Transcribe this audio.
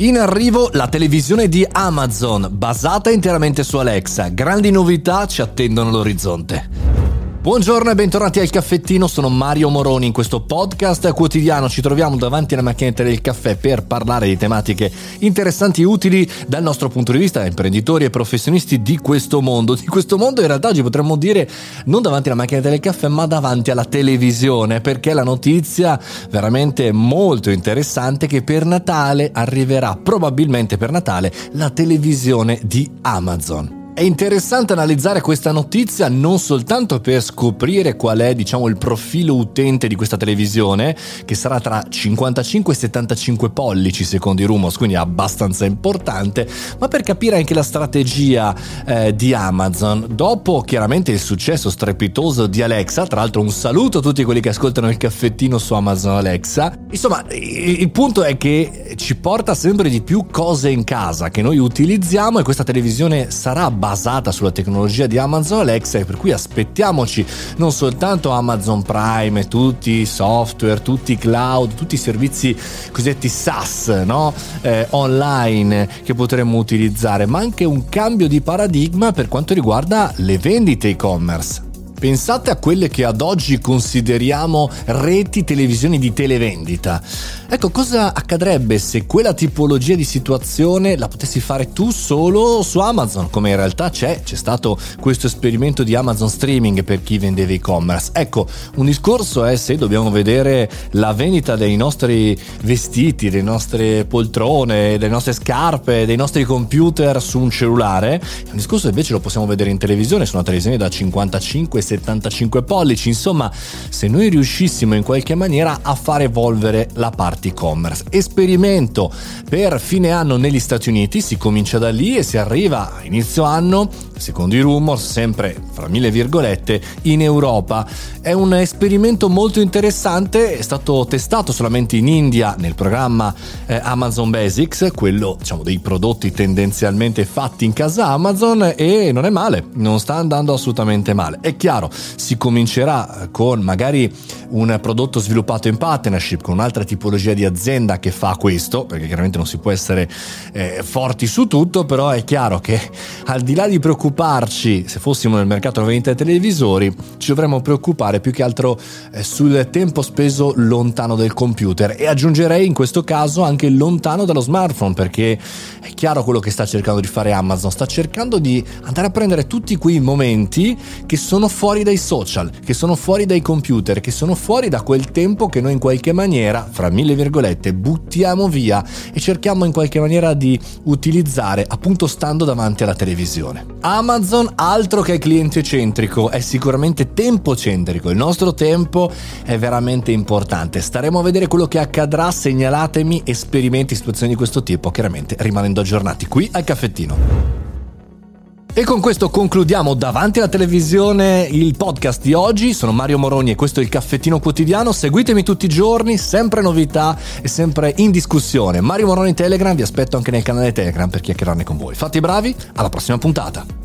In arrivo la televisione di Amazon, basata interamente su Alexa. Grandi novità ci attendono all'orizzonte. Buongiorno e bentornati al caffettino, sono Mario Moroni. In questo podcast quotidiano ci troviamo davanti alla macchinetta del caffè per parlare di tematiche interessanti e utili dal nostro punto di vista, imprenditori e professionisti di questo mondo. Di questo mondo in realtà oggi potremmo dire non davanti alla macchinetta del caffè, ma davanti alla televisione, perché la notizia veramente molto interessante che per Natale arriverà, probabilmente per Natale, la televisione di Amazon. È interessante analizzare questa notizia non soltanto per scoprire qual è, diciamo, il profilo utente di questa televisione, che sarà tra 55 e 75 pollici secondo i rumors, quindi abbastanza importante, ma per capire anche la strategia eh, di Amazon. Dopo chiaramente il successo strepitoso di Alexa, tra l'altro un saluto a tutti quelli che ascoltano il caffettino su Amazon Alexa. Insomma, il punto è che ci porta sempre di più cose in casa che noi utilizziamo e questa televisione sarà abbastanza basata sulla tecnologia di Amazon Alexa per cui aspettiamoci non soltanto Amazon Prime, tutti i software, tutti i cloud, tutti i servizi cosiddetti SaaS no? eh, online che potremmo utilizzare, ma anche un cambio di paradigma per quanto riguarda le vendite e-commerce. Pensate a quelle che ad oggi consideriamo reti televisioni di televendita. Ecco, cosa accadrebbe se quella tipologia di situazione la potessi fare tu solo su Amazon, come in realtà c'è, c'è stato questo esperimento di Amazon Streaming per chi vendeva e-commerce. Ecco, un discorso è se dobbiamo vedere la vendita dei nostri vestiti, delle nostre poltrone, delle nostre scarpe, dei nostri computer su un cellulare, un discorso invece lo possiamo vedere in televisione, su una televisione da 55 75 pollici, insomma se noi riuscissimo in qualche maniera a far evolvere la parte e-commerce. Esperimento per fine anno negli Stati Uniti, si comincia da lì e si arriva a inizio anno, secondo i rumors, sempre fra mille virgolette, in Europa. È un esperimento molto interessante, è stato testato solamente in India nel programma eh, Amazon Basics, quello diciamo dei prodotti tendenzialmente fatti in casa Amazon e non è male, non sta andando assolutamente male. È chiaro chiaro, si comincerà con magari un prodotto sviluppato in partnership con un'altra tipologia di azienda che fa questo, perché chiaramente non si può essere eh, forti su tutto, però è chiaro che al di là di preoccuparci se fossimo nel mercato della vendita dei televisori, ci dovremmo preoccupare più che altro eh, sul tempo speso lontano del computer. E aggiungerei in questo caso anche lontano dallo smartphone, perché è chiaro quello che sta cercando di fare Amazon, sta cercando di andare a prendere tutti quei momenti che sono fuori dai social, che sono fuori dai computer, che sono fuori da quel tempo che noi in qualche maniera, fra mille virgolette, buttiamo via e cerchiamo in qualche maniera di utilizzare appunto stando davanti alla televisione. Amazon altro che cliente centrico, è sicuramente tempo centrico, il nostro tempo è veramente importante. Staremo a vedere quello che accadrà, segnalatemi esperimenti, situazioni di questo tipo, chiaramente rimanendo aggiornati qui al caffettino. E con questo concludiamo davanti alla televisione il podcast di oggi. Sono Mario Moroni e questo è il caffettino quotidiano. Seguitemi tutti i giorni, sempre novità e sempre in discussione. Mario Moroni Telegram, vi aspetto anche nel canale Telegram per chiacchierarne con voi. Fatti bravi, alla prossima puntata.